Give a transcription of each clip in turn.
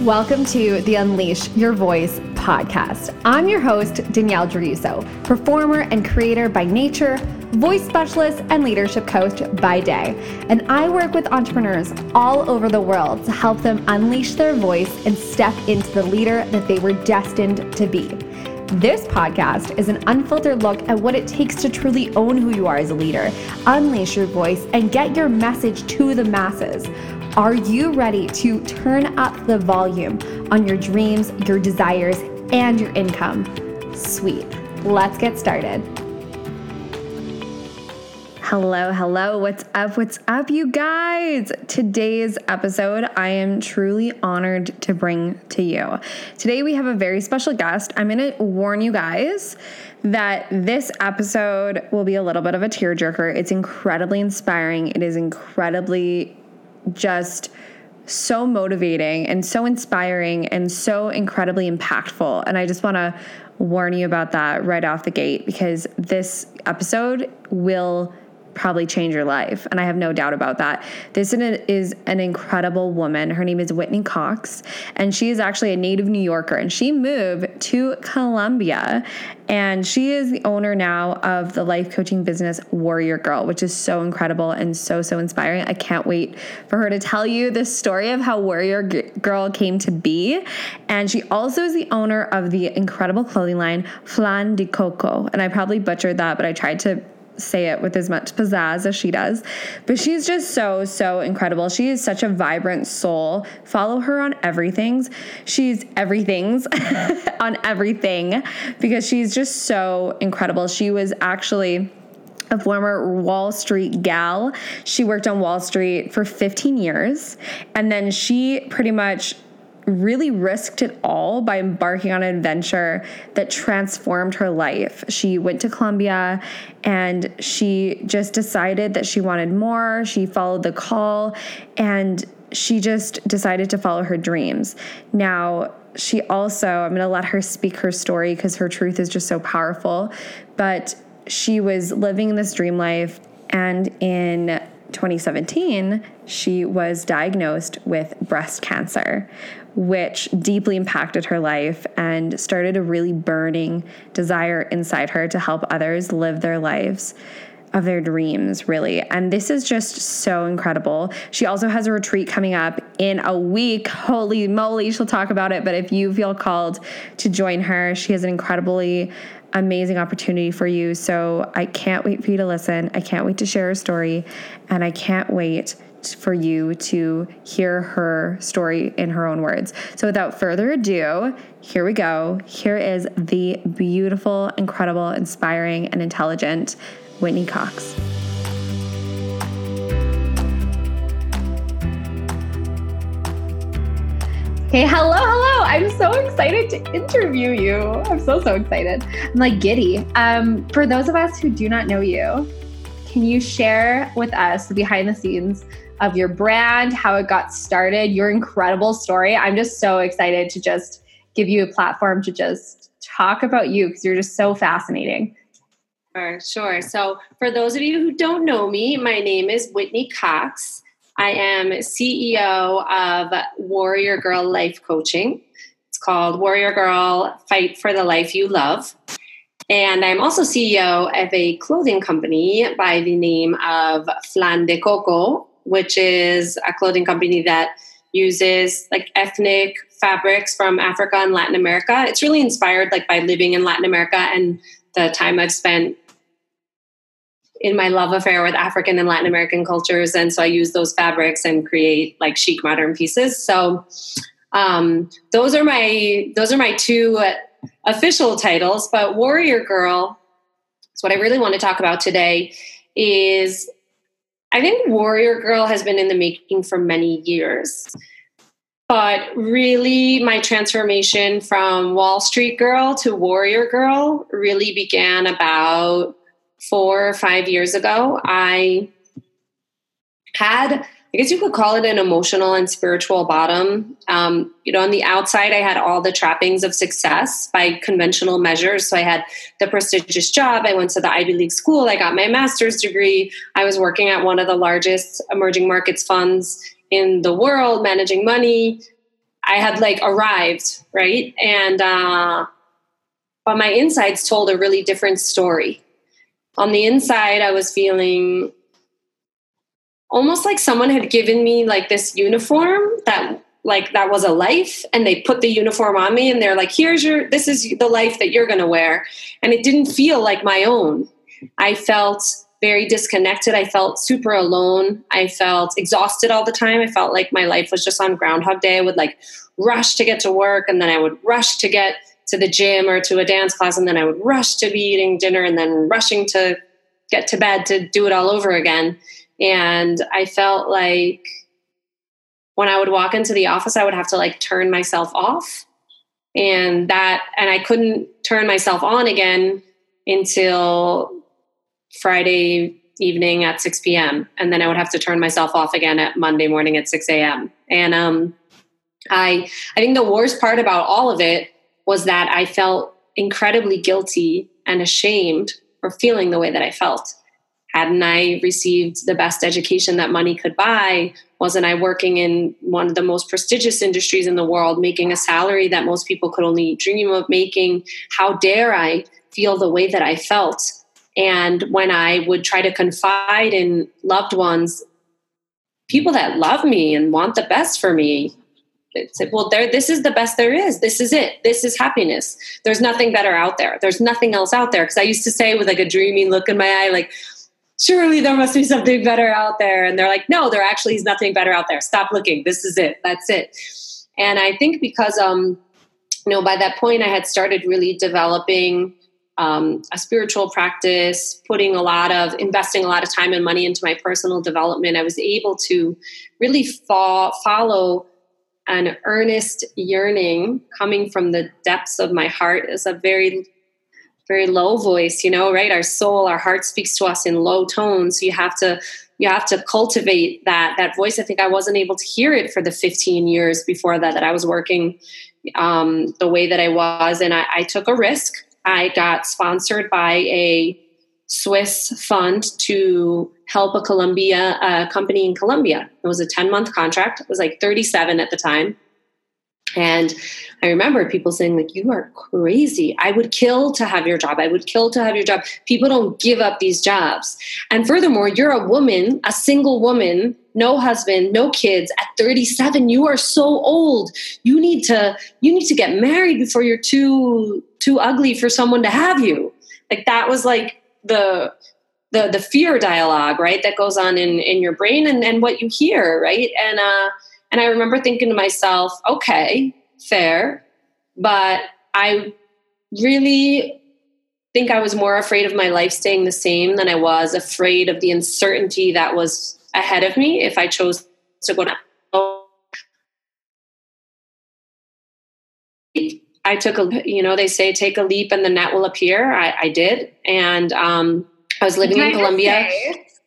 Welcome to the Unleash Your Voice podcast. I'm your host, Danielle Druso, performer and creator by nature, voice specialist, and leadership coach by day. And I work with entrepreneurs all over the world to help them unleash their voice and step into the leader that they were destined to be. This podcast is an unfiltered look at what it takes to truly own who you are as a leader, unleash your voice, and get your message to the masses. Are you ready to turn up the volume on your dreams, your desires, and your income? Sweet. Let's get started. Hello, hello. What's up? What's up, you guys? Today's episode, I am truly honored to bring to you. Today, we have a very special guest. I'm going to warn you guys that this episode will be a little bit of a tearjerker. It's incredibly inspiring, it is incredibly just so motivating and so inspiring and so incredibly impactful. And I just want to warn you about that right off the gate because this episode will probably change your life. And I have no doubt about that. This is an incredible woman. Her name is Whitney Cox, and she is actually a native New Yorker. And she moved to Colombia, and she is the owner now of the life coaching business Warrior Girl, which is so incredible and so, so inspiring. I can't wait for her to tell you the story of how Warrior Girl came to be. And she also is the owner of the incredible clothing line Flan de Coco. And I probably butchered that, but I tried to say it with as much pizzazz as she does. But she's just so, so incredible. She is such a vibrant soul. Follow her on everything's. She's everything's on everything because she's just so incredible. She was actually a former Wall Street gal. She worked on Wall Street for 15 years and then she pretty much really risked it all by embarking on an adventure that transformed her life. She went to Colombia and she just decided that she wanted more. She followed the call and she just decided to follow her dreams. Now, she also, I'm going to let her speak her story because her truth is just so powerful, but she was living this dream life and in 2017, she was diagnosed with breast cancer, which deeply impacted her life and started a really burning desire inside her to help others live their lives of their dreams, really. And this is just so incredible. She also has a retreat coming up in a week. Holy moly, she'll talk about it. But if you feel called to join her, she has an incredibly amazing opportunity for you. So I can't wait for you to listen. I can't wait to share her story. And I can't wait for you to hear her story in her own words. So, without further ado, here we go. Here is the beautiful, incredible, inspiring, and intelligent Whitney Cox. Hey, hello, hello. I'm so excited to interview you. I'm so, so excited. I'm like giddy. Um, for those of us who do not know you, can you share with us the behind the scenes of your brand, how it got started, your incredible story. I'm just so excited to just give you a platform to just talk about you because you're just so fascinating. Sure, sure. So, for those of you who don't know me, my name is Whitney Cox. I am CEO of Warrior Girl Life Coaching. It's called Warrior Girl Fight for the Life You Love. And I'm also CEO of a clothing company by the name of Flan de Coco, which is a clothing company that uses like ethnic fabrics from Africa and Latin America. It's really inspired like by living in Latin America and the time I've spent in my love affair with African and Latin American cultures. And so I use those fabrics and create like chic modern pieces. So um, those are my those are my two official titles. But Warrior Girl is what I really want to talk about today. Is I think Warrior Girl has been in the making for many years. But really, my transformation from Wall Street Girl to Warrior Girl really began about four or five years ago. I had I guess you could call it an emotional and spiritual bottom. Um, you know, on the outside, I had all the trappings of success by conventional measures. So I had the prestigious job. I went to the Ivy League school. I got my master's degree. I was working at one of the largest emerging markets funds in the world, managing money. I had like arrived, right? And uh, but my insides told a really different story. On the inside, I was feeling almost like someone had given me like this uniform that like that was a life and they put the uniform on me and they're like here's your this is the life that you're going to wear. And it didn't feel like my own. I felt very disconnected. I felt super alone. I felt exhausted all the time. I felt like my life was just on groundhog day. I would like rush to get to work and then i would rush to get to the gym or to a dance class and then i would rush to be eating dinner and then rushing to get to bed to do it all over again and I felt like when I would walk into the office, I would have to like turn myself off. And that, and I couldn't turn myself on again until Friday evening at 6 p.m. And then I would have to turn myself off again at Monday morning at 6 a.m. And um, I, I think the worst part about all of it was that I felt incredibly guilty and ashamed for feeling the way that I felt hadn't I received the best education that money could buy? Wasn't I working in one of the most prestigious industries in the world, making a salary that most people could only dream of making? How dare I feel the way that I felt? And when I would try to confide in loved ones, people that love me and want the best for me, said, well, there, this is the best there is. This is it. This is happiness. There's nothing better out there. There's nothing else out there. Because I used to say with like a dreamy look in my eye, like, surely there must be something better out there. And they're like, no, there actually is nothing better out there. Stop looking. This is it. That's it. And I think because, um, you know, by that point I had started really developing um, a spiritual practice, putting a lot of, investing a lot of time and money into my personal development. I was able to really fall, follow an earnest yearning coming from the depths of my heart is a very very low voice you know right? Our soul our heart speaks to us in low tones. You have to you have to cultivate that that voice. I think i wasn't able to hear it for the 15 years before that that i was working um, the way that i was. And I, I took a risk. I got sponsored by a swiss fund to help a colombia a company in colombia it was a 10 month contract. It was like 37 at the time and I remember people saying, like, you are crazy. I would kill to have your job. I would kill to have your job. People don't give up these jobs. And furthermore, you're a woman, a single woman, no husband, no kids. At 37, you are so old. You need to, you need to get married before you're too too ugly for someone to have you. Like that was like the the the fear dialogue, right? That goes on in, in your brain and, and what you hear, right? And uh and I remember thinking to myself, okay, fair, but I really think I was more afraid of my life staying the same than I was afraid of the uncertainty that was ahead of me if I chose to go down. I took a, you know, they say take a leap and the net will appear. I, I did. And um, I was living Can in I Colombia.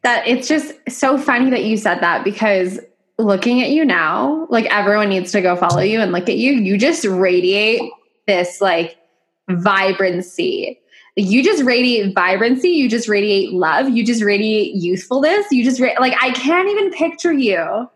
That it's just so funny that you said that because looking at you now, like everyone needs to go follow you and look at you. You just radiate this like vibrancy. You just radiate vibrancy. You just radiate love. You just radiate youthfulness. You just ra- like I can't even picture you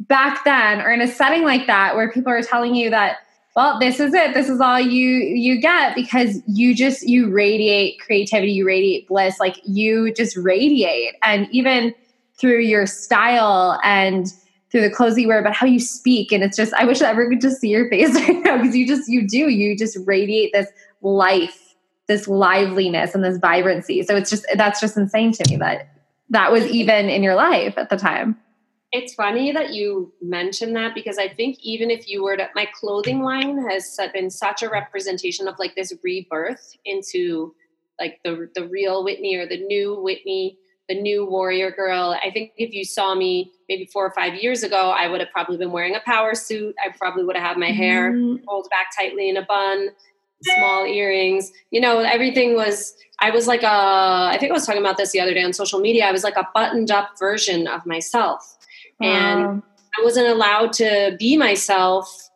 back then or in a setting like that where people are telling you that well this is it this is all you you get because you just you radiate creativity you radiate bliss like you just radiate and even through your style and through the clothes you wear, but how you speak. And it's just, I wish everyone could just see your face right now because you just, you do, you just radiate this life, this liveliness and this vibrancy. So it's just, that's just insane to me that that was even in your life at the time. It's funny that you mentioned that because I think even if you were to, my clothing line has been such a representation of like this rebirth into like the the real Whitney or the new Whitney the new warrior girl. I think if you saw me maybe four or five years ago, I would have probably been wearing a power suit. I probably would have had my hair mm. pulled back tightly in a bun, small earrings. You know, everything was, I was like a, I think I was talking about this the other day on social media. I was like a buttoned up version of myself. And I wasn't allowed to be myself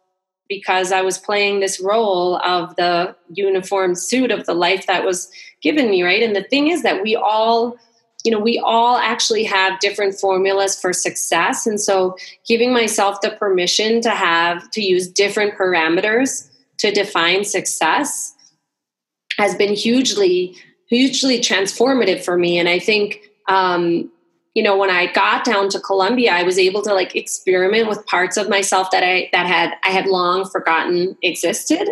because I was playing this role of the uniform suit of the life that was given me, right? And the thing is that we all, you know, we all actually have different formulas for success. And so giving myself the permission to have to use different parameters to define success has been hugely, hugely transformative for me. And I think, um, you know, when I got down to Colombia, I was able to like experiment with parts of myself that I that had I had long forgotten existed.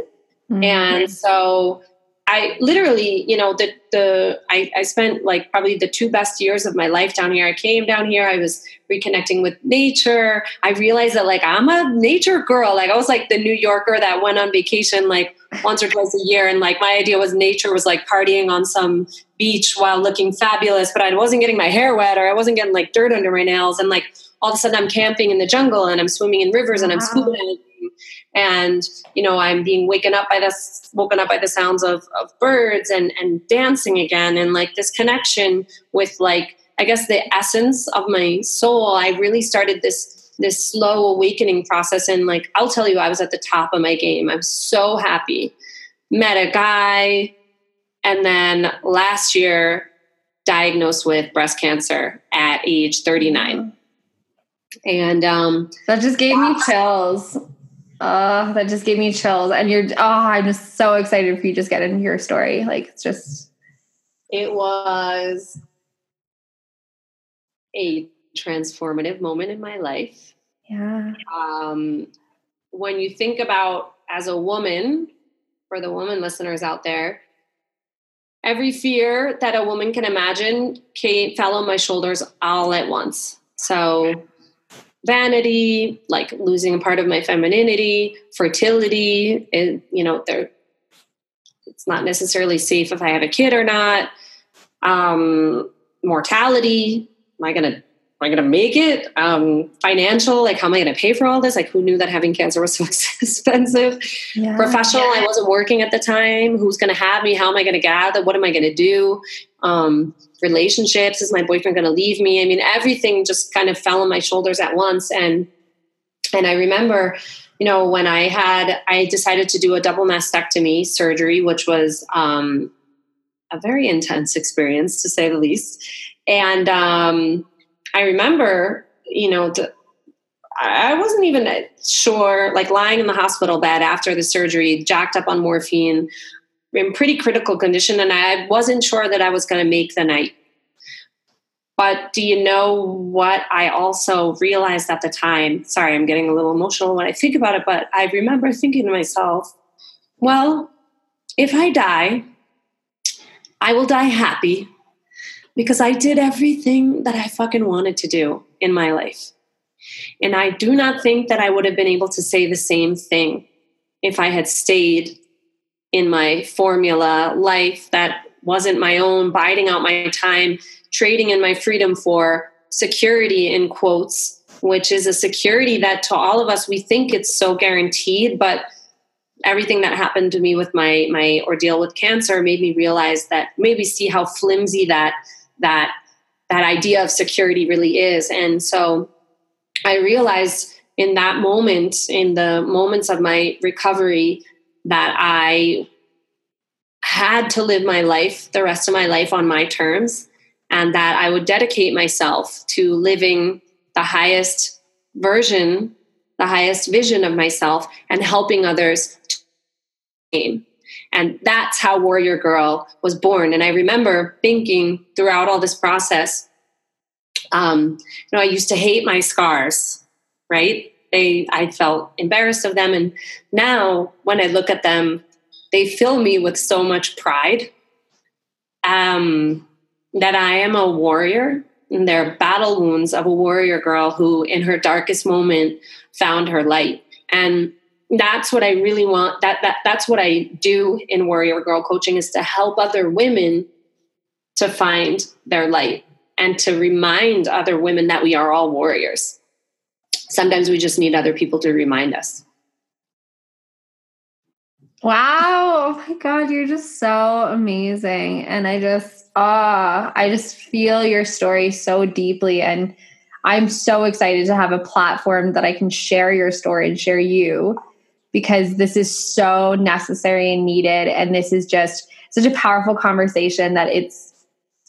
Mm-hmm. And so I literally, you know, the the I, I spent like probably the two best years of my life down here. I came down here, I was reconnecting with nature. I realized that like I'm a nature girl. Like I was like the New Yorker that went on vacation like once or twice a year. And like my idea was nature was like partying on some beach while looking fabulous, but I wasn't getting my hair wet or I wasn't getting like dirt under my nails. And like all of a sudden I'm camping in the jungle and I'm swimming in rivers and I'm scuba diving and you know i'm being waken up by this woken up by the sounds of, of birds and and dancing again. And like this connection with like i guess the essence of my soul i really started this this slow awakening process. And like i'll tell you i was at the top of my game. I'm so happy. Met a guy and then last year diagnosed with breast cancer at age 39 and um, that just gave me chills uh, that just gave me chills. And you're, oh, I'm just so excited for you to just get into your story. Like, it's just. It was a transformative moment in my life. Yeah. Um, when you think about as a woman, for the woman listeners out there, every fear that a woman can imagine came, fell on my shoulders all at once. So vanity, like losing a part of my femininity, fertility, and you know, there it's not necessarily safe if I have a kid or not. Um, mortality, am I gonna am I gonna make it? Um, financial, like how am I gonna pay for all this? Like who knew that having cancer was so expensive? Yeah. Professional, yeah. I wasn't working at the time. Who's gonna have me? How am I gonna gather? What am I gonna do? Um, relationships. Is my boyfriend going to leave me? I mean everything just kind of fell on my shoulders at once. And and i remember you know when i had i decided to do a double mastectomy surgery which was um, a very intense experience to say the least. And um, i remember you know the, I wasn't even sure, like lying in the hospital bed after the surgery, jacked up on morphine, in pretty critical condition and I wasn't sure that I was going to make the night. But do you know what I also realized at the time? Sorry, I'm getting a little emotional when I think about it, but I remember thinking to myself, well, if I die, I will die happy because I did everything that I fucking wanted to do in my life. And I do not think that I would have been able to say the same thing if I had stayed in my formula life that wasn't my own, biding out my time, trading in my freedom for security, in quotes, which is a security that to all of us, we think it's so guaranteed, but everything that happened to me with my my ordeal with cancer made me realize that maybe see how flimsy that that that idea of security really is. And so i realized in that moment in the moments of my recovery that I had to live my life, the rest of my life on my terms, and that I would dedicate myself to living the highest version, the highest vision of myself, and helping others to and that's how Warrior Girl was born. And I remember thinking throughout all this process, um, you know, I used to hate my scars, right? They I felt embarrassed of them. And now when I look at them they fill me with so much pride um, that I am a warrior. And they're battle wounds of a warrior girl who in her darkest moment found her light. And that's what I really want that that that's what I do in warrior girl coaching is to help other women to find their light and to remind other women that we are all warriors sometimes we just need other people to remind us. Wow. Oh my God, you're just so amazing. And I just, ah, I just feel your story so deeply. And I'm so excited to have a platform that I can share your story and share you because this is so necessary and needed. And this is just such a powerful conversation that it's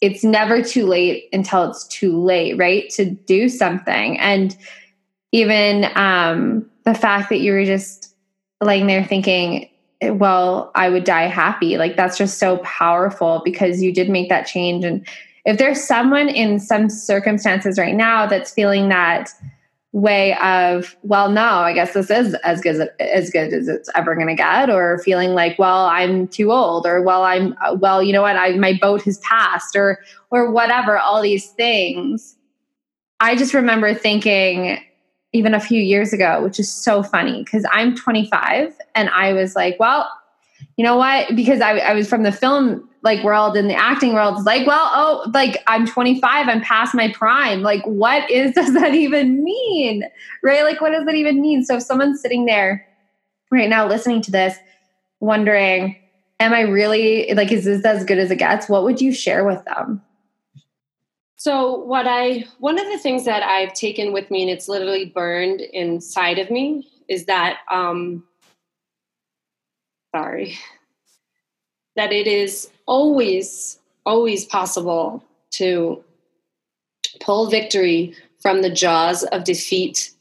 it's never too late until it's too late, right? To do something. And even um, the fact that you were just laying there thinking, well, I would die happy. Like that's just so powerful because you did make that change. And if there's someone in some circumstances right now that's feeling that way of, well, no, I guess this is as good as, good as it's ever going to get, or feeling like, well, I'm too old, or well, I'm well, you know what, I my boat has passed, or or whatever, all these things. I just remember thinking even a few years ago, which is so funny because I'm 25 and I was like, well, you know what? Because I, I was from the film like world and the acting world. It's like, well, oh, like I'm 25, I'm past my prime. Like, what is does that even mean? Right? Like, what does that even mean? So if someone's sitting there right now listening to this, wondering, am I really like, is this as good as it gets? What would you share with them? So, what I, one of the things that I've taken with me and it's literally burned inside of me is that, um, sorry, that it is always, always possible to pull victory from the jaws of defeat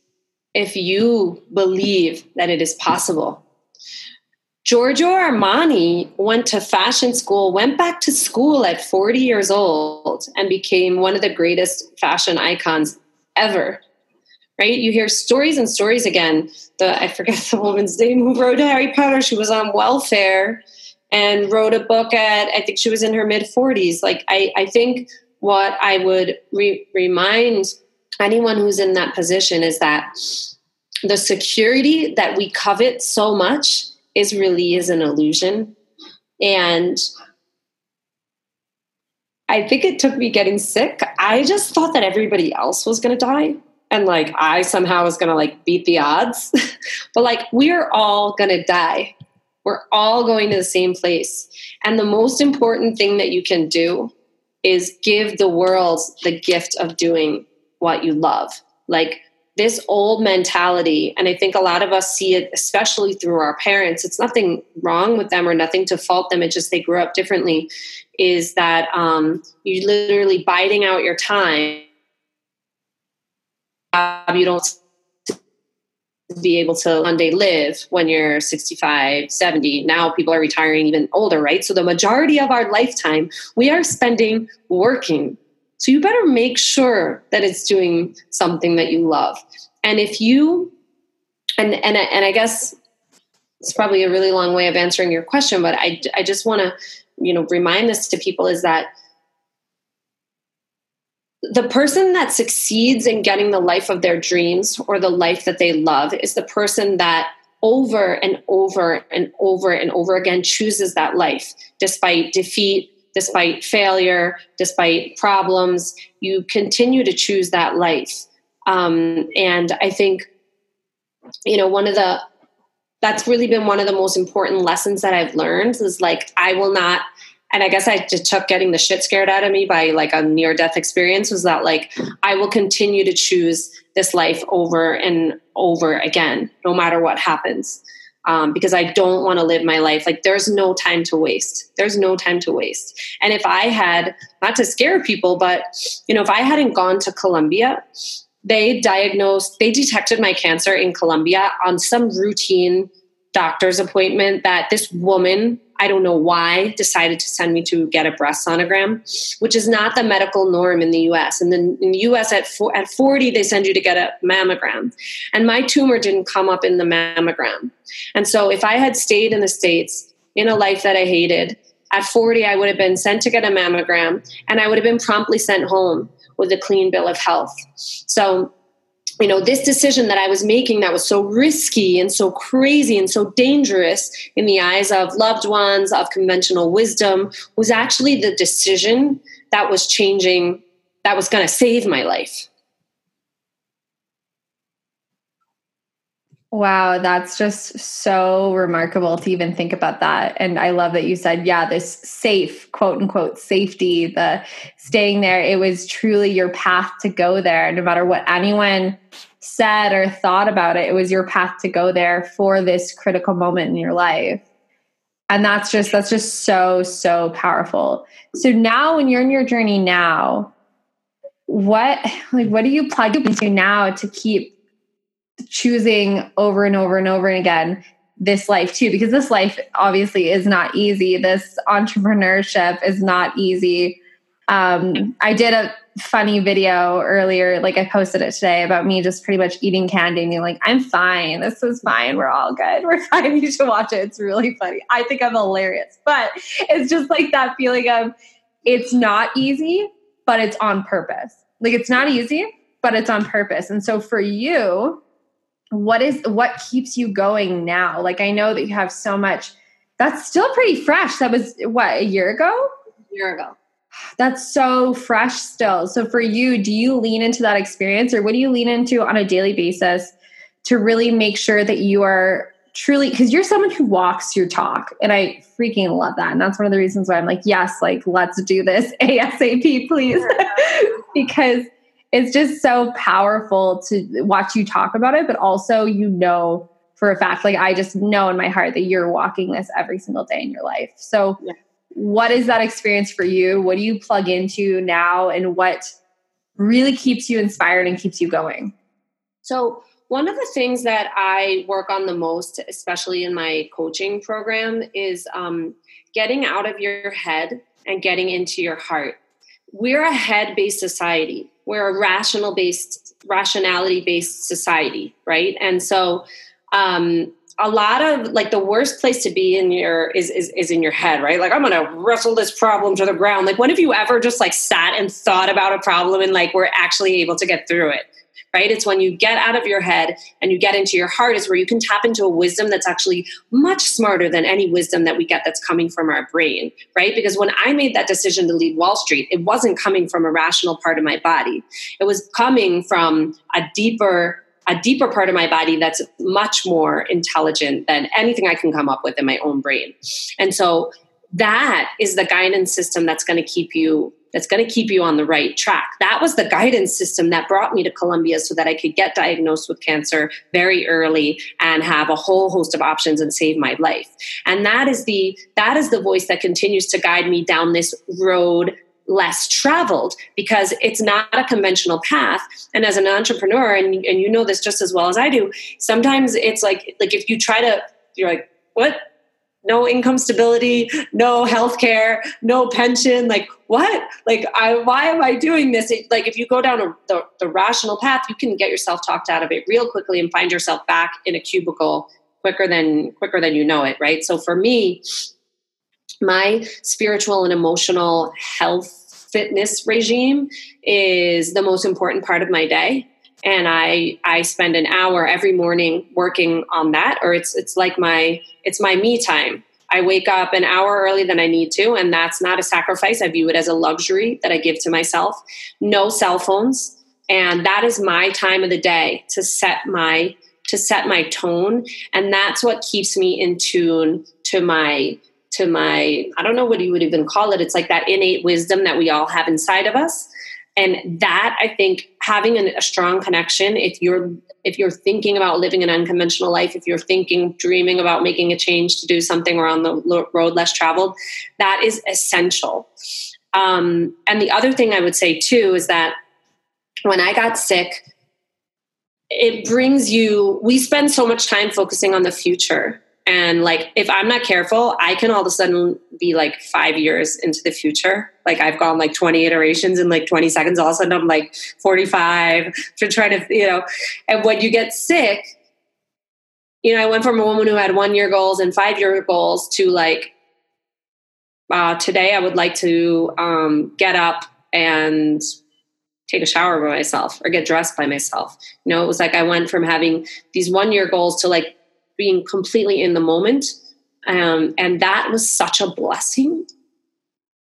if you believe that it is possible. Giorgio Armani went to fashion school, went back to school at 40 years old, and became one of the greatest fashion icons ever. Right? You hear stories and stories again. The I forget the woman's name who wrote Harry Potter. She was on welfare and wrote a book at I think she was in her mid 40s. Like I, I think what I would re- remind anyone who's in that position is that the security that we covet so much is really is an illusion. And I think it took me getting sick. I just thought that everybody else was going to die and like I somehow was going to like beat the odds. but like we're all going to die. We're all going to the same place. And the most important thing that you can do is give the world the gift of doing what you love. Like this old mentality, and I think a lot of us see it, especially through our parents. It's nothing wrong with them or nothing to fault them. It's just they grew up differently. Is that um, you're literally biding out your time? You don't be able to one day live when you're 65 70 now people are retiring even older right so the majority of our lifetime we are spending working so you better make sure that it's doing something that you love. And if you, and and and I guess it's probably a really long way of answering your question, but I I just want to you know remind this to people is that the person that succeeds in getting the life of their dreams or the life that they love is the person that over and over and over and over again chooses that life despite defeat despite failure, despite problems, you continue to choose that life. Um, and I think, you know, one of the, that's really been one of the most important lessons that I've learned is like, I will not, and I guess I just took getting the shit scared out of me by like a near death experience was that like, I will continue to choose this life over and over again, no matter what happens um, because I don't want to live my life. Like there's no time to waste. There's no time to waste. And if I had, not to scare people, but you know, if I hadn't gone to Colombia, they diagnosed, they detected my cancer in Colombia on some routine doctor's appointment that this woman I don't know why, decided to send me to get a breast sonogram, which is not the medical norm in the US. And then in the US at, at 40, they send you to get a mammogram. And my tumor didn't come up in the mammogram. And so if I had stayed in the States in a life that I hated, at 40, I would have been sent to get a mammogram and I would have been promptly sent home with a clean bill of health. So you know this decision that i was making that was so risky and so crazy and so dangerous in the eyes of loved ones of conventional wisdom was actually the decision that was changing that was going to save my life Wow, that's just so remarkable to even think about that. And I love that you said, yeah, this safe, quote unquote, safety, the staying there, it was truly your path to go there. No matter what anyone said or thought about it, it was your path to go there for this critical moment in your life. and that's just that's just so so powerful so now when you're in your journey now what like what do you plug into now to keep choosing over and over and over and again this life too because this life obviously is not easy. This entrepreneurship is not easy. Um, i did a funny video earlier like i posted it today about me just pretty much eating candy and being like i'm fine. This is fine. We're all good. We're fine. You should watch it. It's really funny. I think i'm hilarious but it's just like that feeling of it's not easy but it's on purpose. Like it's not easy but it's on purpose. And so for you what is what keeps you going now? Like i know that you have so much that's still pretty fresh. That was what a year ago? A year ago. That's so fresh still. So for you do you lean into that experience or what do you lean into on a daily basis to really make sure that you are truly because you're someone who walks your talk and i freaking love that. And that's one of the reasons why i'm like yes like let's do this asap please. Because it's just so powerful to watch you talk about it, but also you know for a fact, like I just know in my heart that you're walking this every single day in your life. So, yeah. what is that experience for you? What do you plug into now, and what really keeps you inspired and keeps you going? So, one of the things that I work on the most, especially in my coaching program, is um, getting out of your head and getting into your heart. We're a head based society we're a rational based rationality based society right? And so um a lot of like the worst place to be in your is, is is in your head right? Like i'm gonna wrestle this problem to the ground. Like when have you ever just like sat and thought about a problem and like we're actually able to get through it right? It's when you get out of your head and you get into your heart is where you can tap into a wisdom that's actually much smarter than any wisdom that we get that's coming from our brain, right? Because when I made that decision to leave Wall Street, it wasn't coming from a rational part of my body. It was coming from a deeper a deeper part of my body that's much more intelligent than anything I can come up with in my own brain. And so that is the guidance system that's going to keep you that's going to keep you on the right track. That was the guidance system that brought me to Colombia so that I could get diagnosed with cancer very early and have a whole host of options and save my life. And that is the that is the voice that continues to guide me down this road less traveled because it's not a conventional path and as an entrepreneur and, and you know this just as well as i do sometimes it's like like if you try to you're like what no income stability, no health care, no pension. Like, what? Like, I, why am I doing this? It, like, if you go down a, the, the rational path, you can get yourself talked out of it real quickly and find yourself back in a cubicle quicker than quicker than you know it, right? So for me, my spiritual and emotional health fitness regime is the most important part of my day and I I spend an hour every morning working on that or it's it's like my it's my me time. I wake up an hour early than I need to and that's not a sacrifice. I view it as a luxury that I give to myself. No cell phones and that is my time of the day to set my to set my tone and that's what keeps me in tune to my to my I don't know what you would even call it. It's like that innate wisdom that we all have inside of us and that i think having a strong connection if you're if you're thinking about living an unconventional life if you're thinking dreaming about making a change to do something around the road less traveled that is essential. Um, and the other thing i would say too is that when i got sick it brings you we spend so much time focusing on the future and like, if I'm not careful, I can all of a sudden be like five years into the future. Like, I've gone like 20 iterations in like 20 seconds. All of a sudden, I'm like 45 to try to, you know. And when you get sick, you know, I went from a woman who had one year goals and five year goals to like, uh, today I would like to um, get up and take a shower by myself or get dressed by myself. You know, it was like I went from having these one year goals to like being completely in the moment. Um, and that was such a blessing.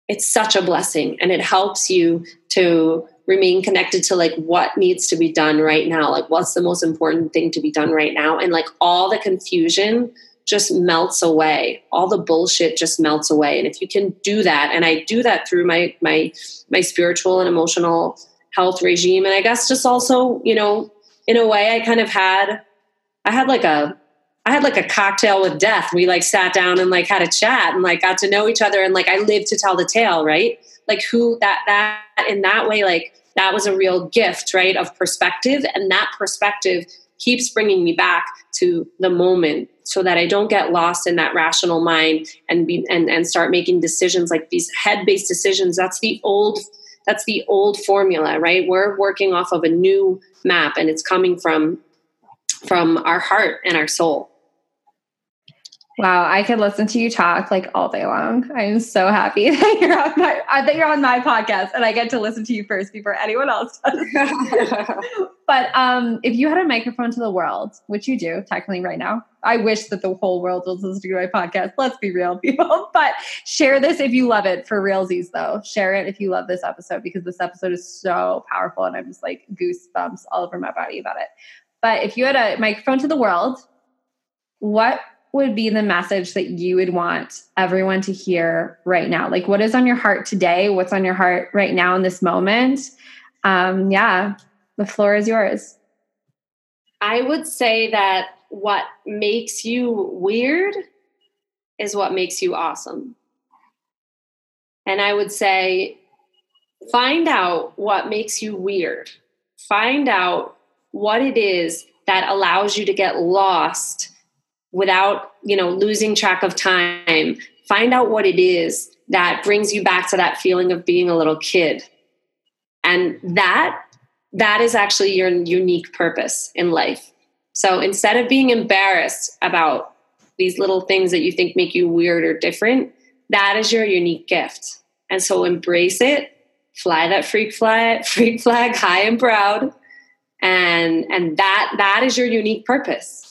It's such a blessing. And it helps you to remain connected to like what needs to be done right now. Like, what's the most important thing to be done right now? And like all the confusion just melts away all the bullshit just melts away and if you can do that and i do that through my my my spiritual and emotional health regime and i guess just also you know in a way i kind of had i had like a I had like a cocktail with death. We like sat down and like had a chat and like got to know each other and like I lived to tell the tale, right? Like who that that in that way like that was a real gift, right? Of perspective and that perspective keeps bringing me back to the moment so that I don't get lost in that rational mind and be and and start making decisions like these head-based decisions. That's the old that's the old formula, right? We're working off of a new map and it's coming from from our heart and our soul. Wow, I could listen to you talk like all day long. I'm so happy that you're on my uh, that you're on my podcast and I get to listen to you first before anyone else does. but um, if you had a microphone to the world, which you do technically right now, I wish that the whole world was listening to my podcast. Let's be real, people. But share this if you love it for realsies, though. Share it if you love this episode because this episode is so powerful and I'm just like goosebumps all over my body about it. But if you had a microphone to the world, what would be the message that you would want everyone to hear right now? Like, what is on your heart today? What's on your heart right now in this moment? Um, yeah, the floor is yours. I would say that what makes you weird is what makes you awesome. And I would say, find out what makes you weird. Find out what it is that allows you to get lost without you know losing track of time find out what it is that brings you back to that feeling of being a little kid. And that that is actually your unique purpose in life. So instead of being embarrassed about these little things that you think make you weird or different that is your unique gift. And so embrace it fly that freak flag freak flag high and proud and and that that is your unique purpose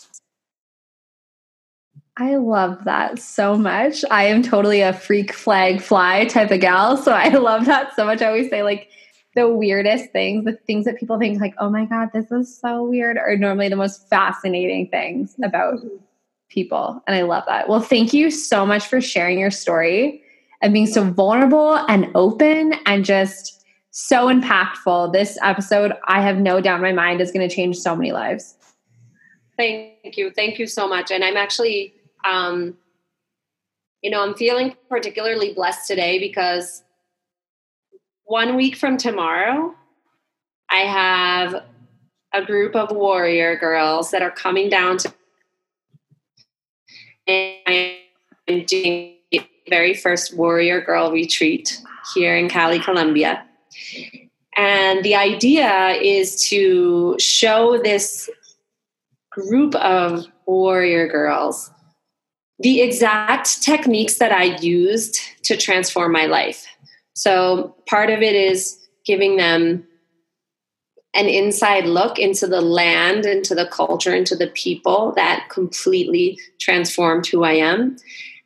I love that so much. I am totally a freak flag fly type of gal. So I love that so much. I always say, like, the weirdest things, the things that people think, like, oh my God, this is so weird, are normally the most fascinating things mm-hmm. about people. And I love that. Well, thank you so much for sharing your story and being so vulnerable and open and just so impactful. This episode, I have no doubt in my mind, is going to change so many lives. Thank you. Thank you so much. And I'm actually um, you know, I'm feeling particularly blessed today because one week from tomorrow, I have a group of warrior girls that are coming down to and I'm doing the very first warrior girl retreat here in Cali, Colombia. And the idea is to show this group of warrior girls the exact techniques that I used to transform my life. So, part of it is giving them an inside look into the land, into the culture, into the people that completely transformed who I am.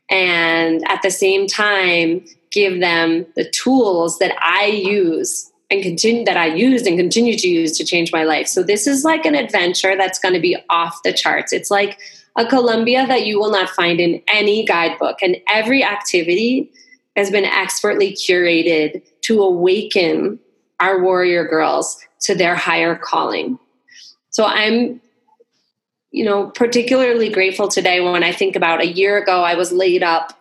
And at the same time, give them the tools that I use and continue that I used and continue to use to change my life. So this is like an adventure that's going to be off the charts. It's like a Colombia that you will not find in any guidebook. And every activity has been expertly curated to awaken our warrior girls to their higher calling. So I'm you know particularly grateful today when I think about a year ago I was laid up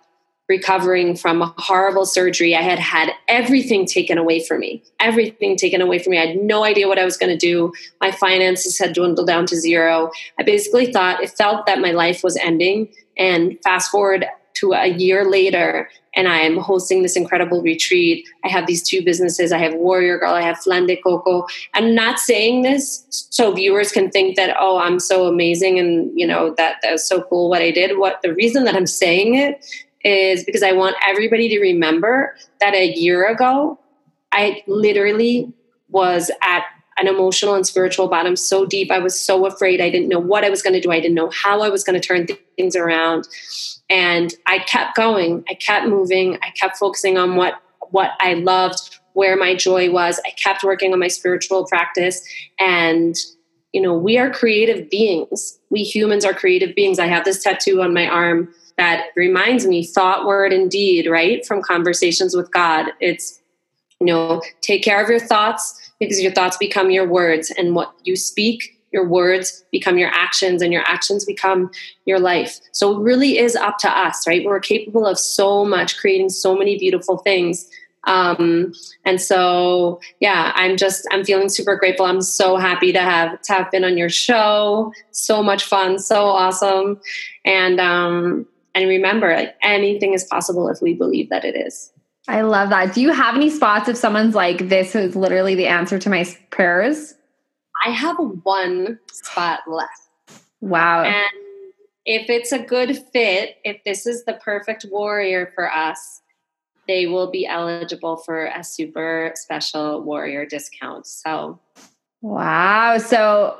recovering from a horrible surgery. I had had everything taken away from me, everything taken away from me. I had no idea what I was going to do. My finances had dwindled down to zero. I basically thought it felt that my life was ending. And fast forward to a year later, and I am hosting this incredible retreat. I have these two businesses. I have Warrior Girl, I have Flan de Coco. I'm not saying this so viewers can think that, oh, I'm so amazing and you know that that was so cool what I did. What the reason that I'm saying it is because I want everybody to remember that a year ago, I literally was at an emotional and spiritual bottom so deep. I was so afraid. I didn't know what I was going to do. I didn't know how I was going to turn things around. And I kept going. I kept moving. I kept focusing on what what I loved, where my joy was. I kept working on my spiritual practice and you know, we are creative beings. We humans are creative beings. I have this tattoo on my arm that reminds me thought, word, and deed, right? From conversations with God. It's, you know, take care of your thoughts because your thoughts become your words, and what you speak your words become your actions and your actions become your life. So it really is up to us right? We're capable of so much creating so many beautiful things. Um, and so yeah i'm just i'm feeling super grateful. I'm so happy to have to have been on your show. So much fun so awesome. And um and remember like anything is possible if we believe that it is i love that do you have any spots if someone's like this is literally the answer to my prayers i have one spot left wow and if it's a good fit if this is the perfect warrior for us they will be eligible for a super special warrior discount. So, wow. So,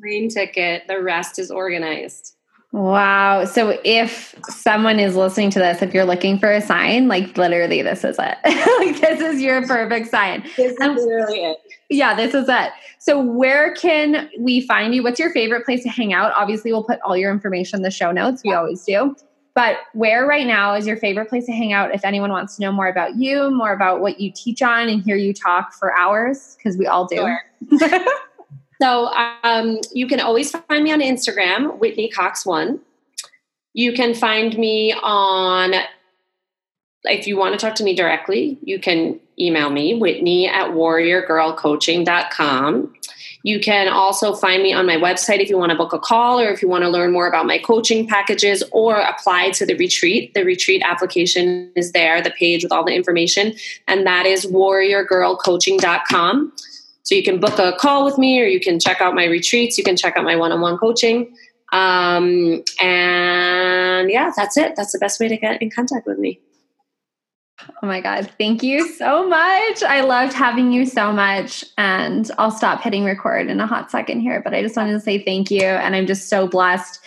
plane ticket, the rest is organized. Wow. So if someone is listening to this, if you're looking for a sign, like literally this is it. like this is your perfect sign. This is um, literally it. Yeah, this is it. So where can we find you? What's your favorite place to hang out? Obviously, we'll put all your information in the show notes. We always do. But where right now is your favorite place to hang out if anyone wants to know more about you, more about what you teach on, and hear you talk for hours? Because we all do. Sure. so um, you can always find me on Instagram, Whitney Cox One. You can find me on, if you want to talk to me directly, you can email me, Whitney at warriorgirlcoaching.com. You can also find me on my website if you want to book a call or if you want to learn more about my coaching packages or apply to the retreat. The retreat application is there, the page with all the information, and that is warriorgirlcoaching.com. So you can book a call with me or you can check out my retreats, you can check out my one on one coaching. Um, and yeah, that's it. That's the best way to get in contact with me. Oh my God. Thank you so much. I loved having you so much. And I'll stop hitting record in a hot second here, but I just wanted to say thank you. And I'm just so blessed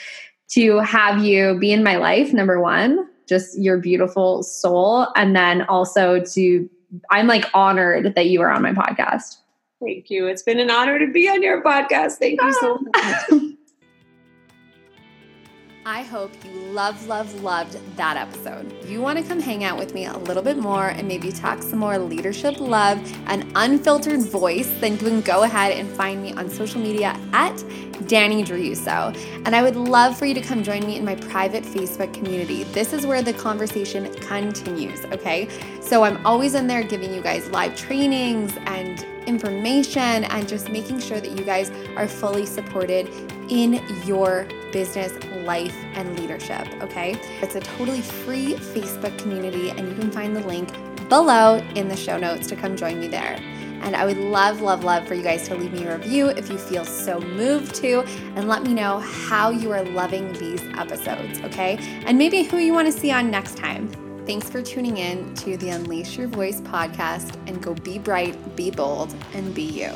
to have you be in my life, number one, just your beautiful soul. And then also to, I'm like honored that you are on my podcast. Thank you. It's been an honor to be on your podcast. Thank you so ah. much. I hope you love, love, loved that episode. You want to come hang out with me a little bit more and maybe talk some more leadership love and unfiltered voice, then you can go ahead and find me on social media at Danny Driuso. And I would love for you to come join me in my private Facebook community. This is where the conversation continues, okay? So I'm always in there giving you guys live trainings and information and just making sure that you guys are fully supported in your business, life, and leadership. Okay. It's a totally free Facebook community, and you can find the link below in the show notes to come join me there. And I would love, love, love for you guys to leave me a review if you feel so moved to, and let me know how you are loving these episodes, okay? And maybe who you want to see on next time. Thanks for tuning in to the Unleash Your Voice podcast and go be bright, be bold, and be you.